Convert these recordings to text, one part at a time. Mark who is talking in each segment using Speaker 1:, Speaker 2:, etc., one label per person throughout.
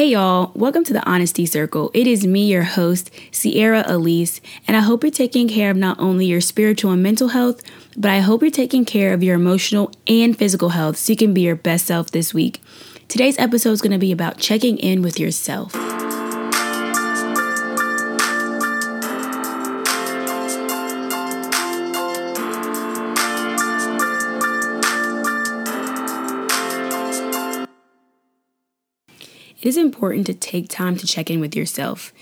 Speaker 1: Hey y'all, welcome to the Honesty Circle. It is me, your host, Sierra Elise, and I hope you're taking care of not only your spiritual and mental health, but I hope you're taking care of your emotional and physical health so you can be your best self this week. Today's episode is going to be about checking in with yourself. It is important to take time to check in with yourself.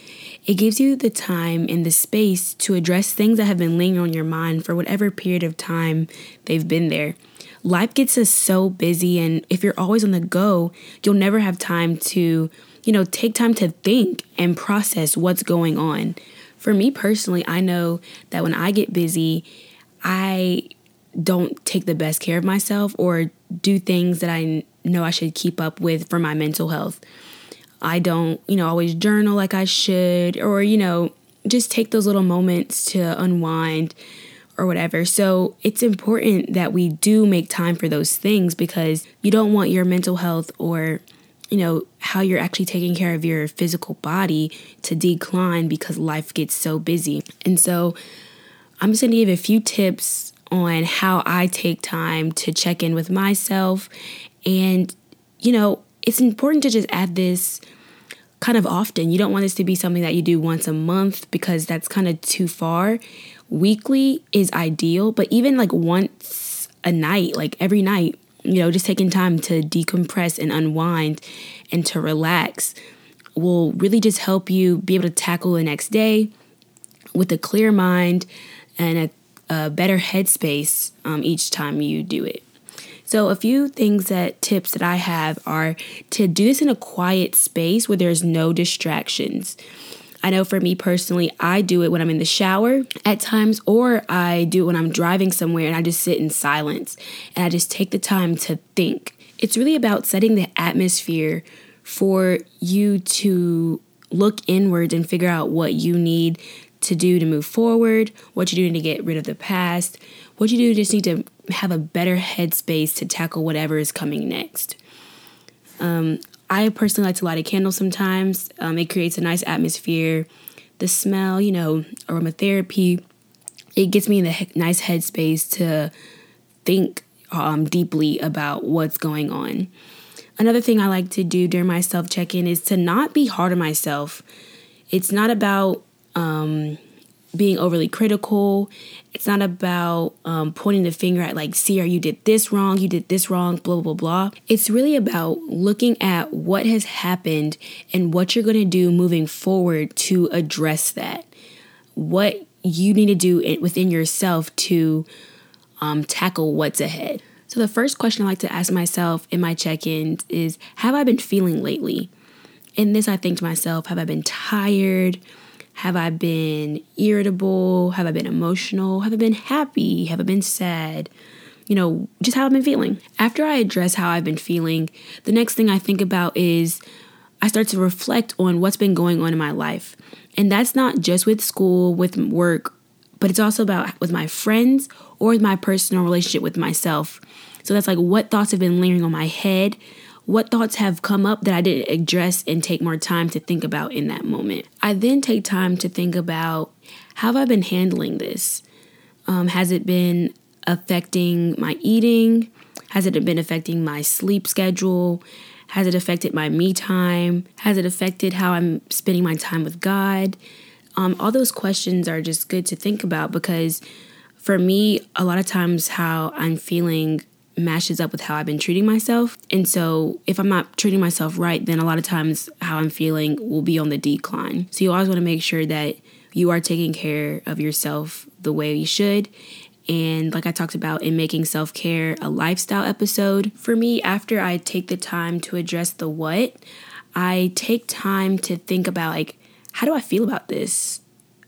Speaker 1: It gives you the time and the space to address things that have been lingering on your mind for whatever period of time they've been there. Life gets us so busy, and if you're always on the go, you'll never have time to, you know, take time to think and process what's going on. For me personally, I know that when I get busy, I don't take the best care of myself or do things that I know I should keep up with for my mental health. I don't, you know, always journal like I should, or, you know, just take those little moments to unwind or whatever. So it's important that we do make time for those things because you don't want your mental health or, you know, how you're actually taking care of your physical body to decline because life gets so busy. And so I'm just to give a few tips on how I take time to check in with myself. And, you know, it's important to just add this kind of often. You don't want this to be something that you do once a month because that's kind of too far. Weekly is ideal, but even like once a night, like every night, you know, just taking time to decompress and unwind and to relax will really just help you be able to tackle the next day with a clear mind and a, a better headspace um, each time you do it. So, a few things that tips that I have are to do this in a quiet space where there's no distractions. I know for me personally, I do it when I'm in the shower at times, or I do it when I'm driving somewhere and I just sit in silence and I just take the time to think. It's really about setting the atmosphere for you to look inwards and figure out what you need to do to move forward, what you do to get rid of the past, what you do just need to have a better headspace to tackle whatever is coming next. Um, I personally like to light a candle sometimes. Um, it creates a nice atmosphere. The smell, you know, aromatherapy, it gets me in the he- nice headspace to think um, deeply about what's going on. Another thing I like to do during my self check in is to not be hard on myself. It's not about um, being overly critical. It's not about um, pointing the finger at, like, see, you did this wrong, you did this wrong, blah, blah, blah. It's really about looking at what has happened and what you're going to do moving forward to address that. What you need to do within yourself to um, tackle what's ahead. So, the first question I like to ask myself in my check ins is Have I been feeling lately? In this, I think to myself, Have I been tired? Have I been irritable? Have I been emotional? Have I been happy? Have I been sad? You know, just how I've been feeling. After I address how I've been feeling, the next thing I think about is I start to reflect on what's been going on in my life. And that's not just with school, with work, but it's also about with my friends or my personal relationship with myself. So that's like what thoughts have been lingering on my head, what thoughts have come up that I didn't address and take more time to think about in that moment. I then take time to think about how have I been handling this? Um, has it been affecting my eating? Has it been affecting my sleep schedule? Has it affected my me time? Has it affected how I'm spending my time with God? Um, all those questions are just good to think about because for me, a lot of times how I'm feeling matches up with how I've been treating myself. And so if I'm not treating myself right, then a lot of times how I'm feeling will be on the decline. So you always want to make sure that you are taking care of yourself the way you should. And like I talked about in making self care a lifestyle episode, for me, after I take the time to address the what, I take time to think about like, how do I feel about this?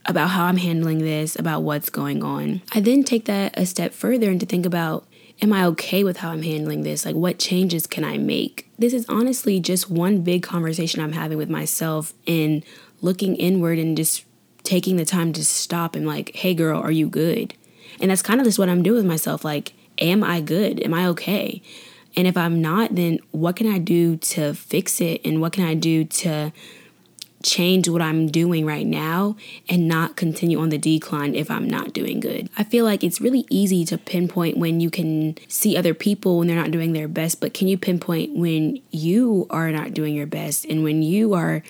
Speaker 1: About how I'm handling this, about what's going on. I then take that a step further and to think about am I okay with how I'm handling this? Like, what changes can I make? This is honestly just one big conversation I'm having with myself and looking inward and just taking the time to stop and, like, hey, girl, are you good? And that's kind of just what I'm doing with myself. Like, am I good? Am I okay? And if I'm not, then what can I do to fix it? And what can I do to change what I'm doing right now and not continue on the decline if I'm not doing good. I feel like it's really easy to pinpoint when you can see other people when they're not doing their best, but can you pinpoint when you are not doing your best and when you are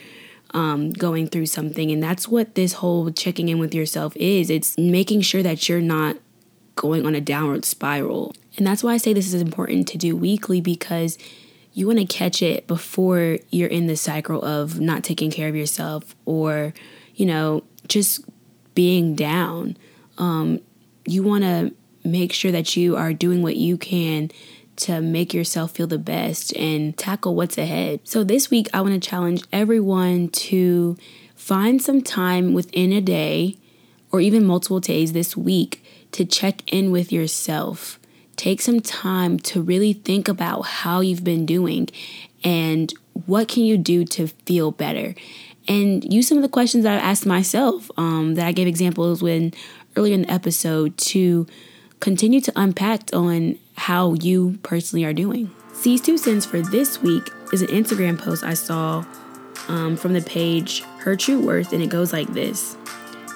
Speaker 1: um, going through something? And that's what this whole checking in with yourself is it's making sure that you're not going on a downward spiral. And that's why I say this is important to do weekly because you want to catch it before you're in the cycle of not taking care of yourself or, you know, just being down. Um, you want to make sure that you are doing what you can to make yourself feel the best and tackle what's ahead. So, this week, I want to challenge everyone to find some time within a day or even multiple days this week to check in with yourself take some time to really think about how you've been doing and what can you do to feel better? And use some of the questions that i asked myself um, that i gave examples when earlier in the episode to continue to unpack on how you personally are doing. C's two cents for this week is an instagram post i saw um, from the page her true worth and it goes like this.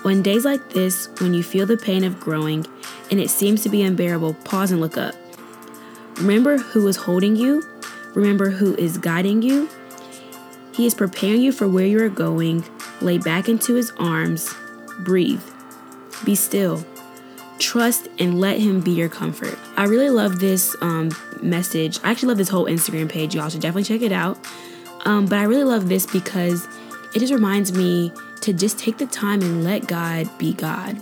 Speaker 1: On days like this, when you feel the pain of growing and it seems to be unbearable, pause and look up. Remember who is holding you, remember who is guiding you. He is preparing you for where you are going. Lay back into his arms, breathe, be still. Trust and let him be your comfort. I really love this um, message. I actually love this whole Instagram page. Y'all should definitely check it out. Um, but I really love this because it just reminds me to just take the time and let God be God.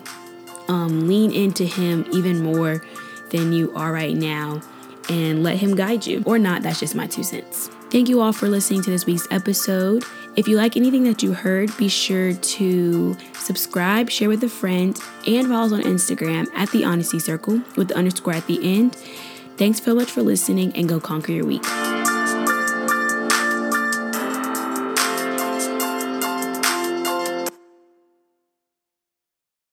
Speaker 1: Um, lean into Him even more than you are right now and let Him guide you. Or not, that's just my two cents. Thank you all for listening to this week's episode. If you like anything that you heard, be sure to subscribe, share with a friend, and follow us on Instagram at the Honesty Circle with the underscore at the end. Thanks so much for listening and go conquer your week.